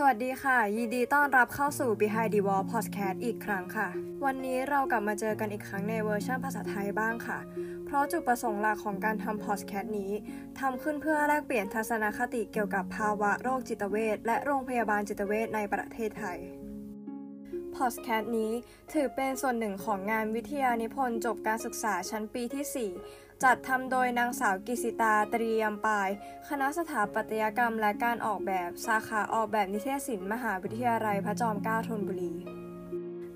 สวัสดีค่ะ ยินดีต้อนรับเข้าสู่ Behind the Wall Podcast อีกครั้งค่ะ วันนี้เรากลับมาเจอกันอีกครั้งในเวอร์ชันภาษาไทยบ้างค่ะ เพราะจุดประสงค์หลักของการทำ Podcast นี้ทำขึ้นเพื่อแลกเปลี่ยนทัศนคติเกี่ยวกับภาวะโรคจิตเวชและโรงพยาบาลจิตเวชในประเทศไทยพอดแคสต์นี้ถือเป็นส่วนหนึ่งของงานวิทยานิพนธ์จบการศึกษาชั้นปีที่ 4 จัดทำโดยนางสาวกิสิตาตรียมปาย คณะสถาปัตยกรรมและการออกแบบสาขาออกแบบนิเทศศิลป์มหาวิทยาลัยพระจอมเกล้าธนบุรี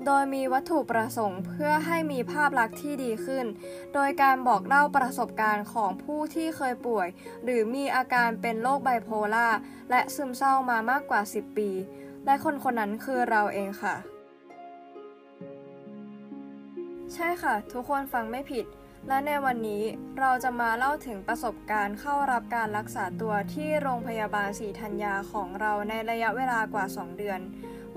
โดยมีวัตถุประสงค์เพื่อให้มีภาพลักษณ์ที่ดีขึ้น โดยการบอกเล่าประสบการณ์ของผู้ที่เคยป่วย หรือมีอาการเป็นโรคไบโพล่าและซึมเศร้ามามากกว่า 10 ปี และคนคนนั้นคือเราเองค่ะ ใช่ค่ะ ทุกคนฟังไม่ผิด และในวันนี้เราจะมาเล่าถึงประสบการณ์เข้ารับการรักษาตัวที่โรงพยาบาลศรีธัญญาของเราในระยะเวลากว่า 2 เดือน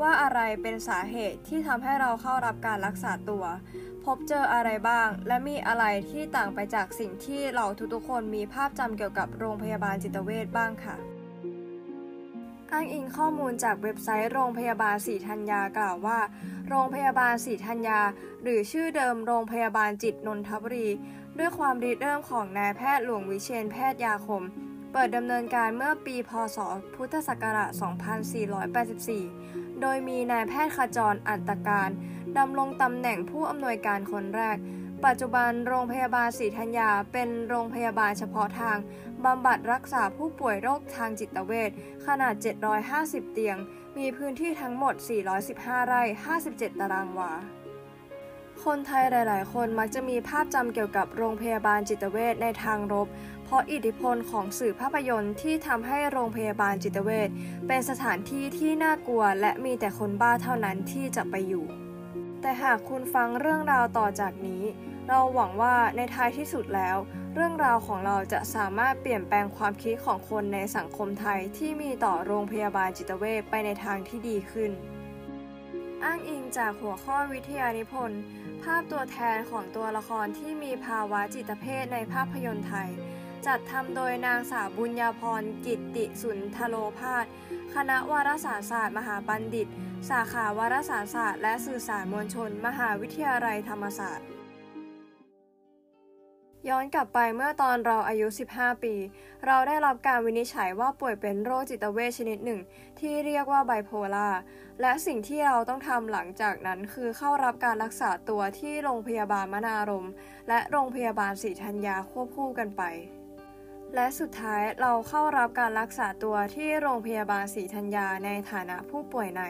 ว่าอะไรเป็นสาเหตุที่ทำให้เราเข้ารับการรักษาตัว พบเจออะไรบ้าง และมีอะไรที่ต่างไปจากสิ่งที่เราทุกๆคนมีภาพจำเกี่ยวกับโรงพยาบาลจิตเวชบ้างค่ะ อ้างอิงข้อมูลจากเว็บไซต์โรงพยาบาลศรีธัญญากล่าวว่า โรงพยาบาลศรีธัญญา หรือชื่อเดิมโรงพยาบาลจิตนนทบุรี ด้วยความริเริ่มของนายแพทย์หลวงวิเชนแพทย์ยาคม เปิดดำเนินการเมื่อปีพศ พุทธศักราช 2484 โดยมีนายแพทย์ขจรอัตการดำรงตำแหน่งผู้อำนวยการคนแรก ปัจจุบันโรงพยาบาลศรีธัญญาเป็นโรงพยาบาลเฉพาะทาง บำบัดรักษาผู้ป่วยโรคทางจิตเวชขนาด 750 เตียง มีพื้นที่ทั้งหมด 415 ไร่ 57 ตารางวา คนไทยหลาย ๆ คนมักจะมีภาพจำเกี่ยวกับโรงพยาบาลจิตเวชในทางลบ เพราะอิทธิพลของสื่อภาพยนตร์ที่ทำให้โรงพยาบาลจิตเวชเป็นสถานที่ที่น่ากลัว และมีแต่คนบ้าเท่านั้นที่จะไปอยู่ แต่หากคุณฟังเรื่องราวต่อจากนี้ เราหวังว่าในท้ายที่สุดแล้ว เรื่องราวของเราจะสามารถเปลี่ยนแปลงความคิดของคนในสังคมไทยที่มีต่อโรงพยาบาลจิตเวชไปในทางที่ดีขึ้น อ้างอิงจากหัวข้อวิทยานิพนธ์ ภาพตัวแทนของตัวละครที่มีภาวะจิตเภทในภาพยนตร์ไทย จัดทำโดยนางสาวบุญญาพรกิตติสุนทโลภาสคณะวารสารศาสตร์ มหาบัณฑิต สาขาวารสารศาสตร์ และสื่อสารมวลชน มหาวิทยาลัยธรรมศาสตร์ ย้อนกลับไปเมื่อตอนเราอายุ 15 ปี เราได้รับการวินิจฉัยว่าป่วยเป็นโรคจิตเวชชนิดหนึ่ง ที่เรียกว่าไบโพล่า และสิ่งที่เราต้องทำหลังจากนั้นคือเข้ารับการรักษาตัวที่โรงพยาบาลมนารม และโรงพยาบาลศรีธัญญาควบคู่กันไป และสุดท้ายเราเข้ารับการรักษาตัวที่โรงพยาบาลศรีธัญญาในฐานะผู้ป่วยใน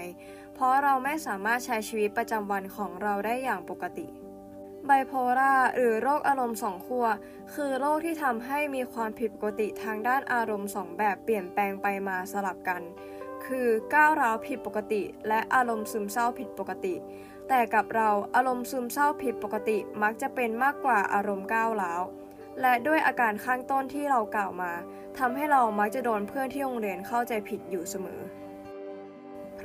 เพราะเราไม่สามารถใช้ชีวิตประจำวันของเราได้อย่างปกติ ไบโพล่าหรือโรคอารมณ์สองขั้วคือโรคที่ทำให้มีความผิดปกติทางด้านอารมณ์สองแบบเปลี่ยนแปลงไปมาสลับกัน คือก้าวร้าวผิดปกติ และอารมณ์ซึมเศร้าผิดปกติ แต่กับเราอารมณ์ซึมเศร้าผิดปกติมักจะเป็นมากกว่าอารมณ์ก้าวร้าวและด้วยอาการข้างต้นที่เรากล่าวมาทำให้เรามักจะโดนเพื่อนที่โรงเรียนเข้าใจผิดอยู่เสมอ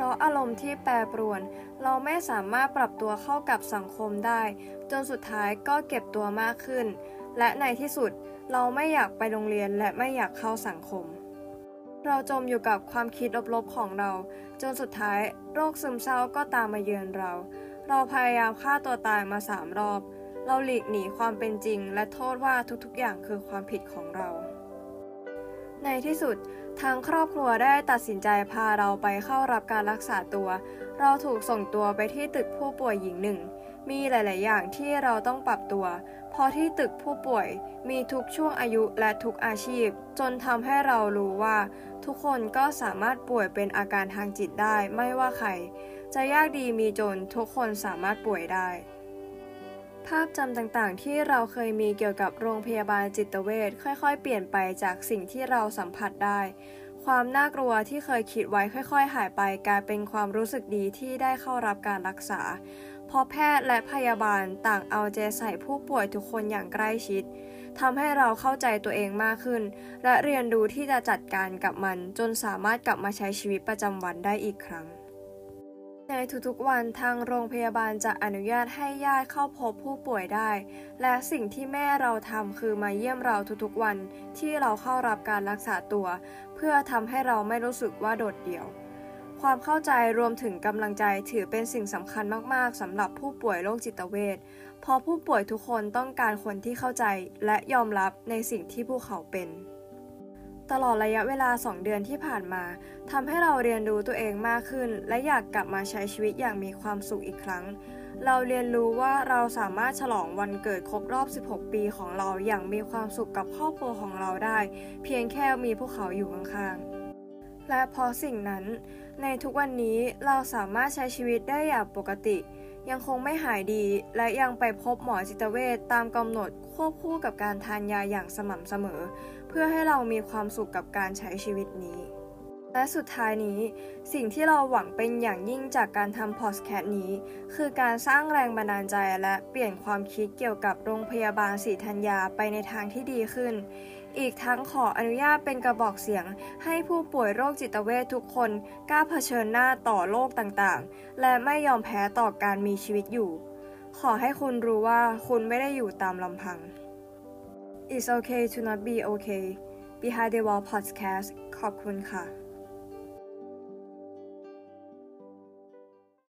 ราะอารมณ์ที่แปรปรวน เราไม่สามารถปรับตัวเข้ากับสังคมได้ จนสุดท้ายก็เก็บตัวมากขึ้น และในที่สุดเราไม่อยากไปโรงเรียนและไม่อยากเข้าสังคม เราจมอยู่กับความคิดลบๆของเรา จนสุดท้ายโรคซึมเศร้าก็ตามมาเยือนเรา เราพยายามฆ่าตัวตายมาสามรอบ เราหลีกหนีความเป็นจริง และโทษว่าทุกๆอย่างคือความผิดของเรา ในที่สุดทางครอบครัวได้ตัดสินใจพาเราไปเข้ารับการรักษาตัว เราถูกส่งตัวไปที่ตึกผู้ป่วยหญิงหนึ่ง มีหลาย ๆ อย่างที่เราต้องปรับตัว เพราะที่ตึกผู้ป่วยมีทุกช่วงอายุและทุกอาชีพ จนทำให้เรารู้ว่า ทุกคนก็สามารถป่วยเป็นอาการทางจิตได้ไม่ว่าใคร จะยากดีมีจนทุกคนสามารถป่วยได้ ภาพจำต่างๆ ที่เราเคยมีเกี่ยวกับโรงพยาบาลจิตเวชค่อยๆ เปลี่ยนไปจากสิ่งที่เราสัมผัสได้ ความน่ากลัวที่เคยคิดไว้ค่อย ๆ หายไปกลายเป็นความรู้สึกดีที่ได้เข้ารับการรักษา เพราะแพทย์และพยาบาลต่างเอาใจใส่ผู้ป่วยทุกคนอย่างใกล้ชิดทำให้เราเข้าใจตัวเองมากขึ้น และเรียนรู้ที่จะจัดการกับมันจนสามารถกลับมาใช้ชีวิตประจำวันได้อีกครั้ง ในทุกๆวันทางโรงพยาบาลจะอนุญาตให้ญาติเข้าพบผู้ป่วยได้ และสิ่งที่แม่เราทำคือมาเยี่ยมเราทุกๆวันที่เราเข้ารับการรักษาตัว เพื่อทำให้เราไม่รู้สึกว่าโดดเดี่ยว ความเข้าใจรวมถึงกำลังใจถือเป็นสิ่งสำคัญมากๆสำหรับผู้ป่วยโรคจิตเวทเพราะผู้ป่วยทุกคนต้องการคนที่เข้าใจและยอมรับในสิ่งที่พวกเขาเป็น ตลอดระยะเวลา 2 เดือนที่ผ่านมาทำให้เราเรียนรู้ตัวเองมากขึ้น และอยากกลับมาใช้ชีวิตอย่างมีความสุขอีกครั้ง เราเรียนรู้ว่าเราสามารถฉลองวันเกิดครบรอบ 16 ปีของเราอย่างมีความสุขกับครอบครัวของเราได้ เพียงแค่มีพวกเขาอยู่ข้างๆ และเพราะสิ่งนั้น ในทุกวันนี้เราสามารถใช้ชีวิตได้อย่างปกติ ยังคงไม่หายดี และยังไปพบหมอจิตเวชตามกำหนดควบคู่กับการทานยาอย่างสม่ำเสมอ เพื่อให้เรามีความสุขกับการใช้ชีวิตนี้ และสุดท้ายนี้ สิ่งที่เราหวังเป็นอย่างยิ่งจากการทำพอดแคสต์นี้ คือการสร้างแรงบันดาลใจและเปลี่ยนความคิดเกี่ยวกับโรงพยาบาลศรีธัญญาไปในทางที่ดีขึ้น อีกทั้งขออนุญาตเป็นกระบอกเสียง ให้ผู้ป่วยโรคจิตเวททุกคนกล้าเผชิญหน้าต่อโรคต่างๆ และไม่ยอมแพ้ต่อการมีชีวิตอยู่ ขอให้คุณรู้ว่าคุณไม่ได้อยู่ตามลำพัง It's okay to not be okay Behind the Wall Podcast ขอบคุณค่ะ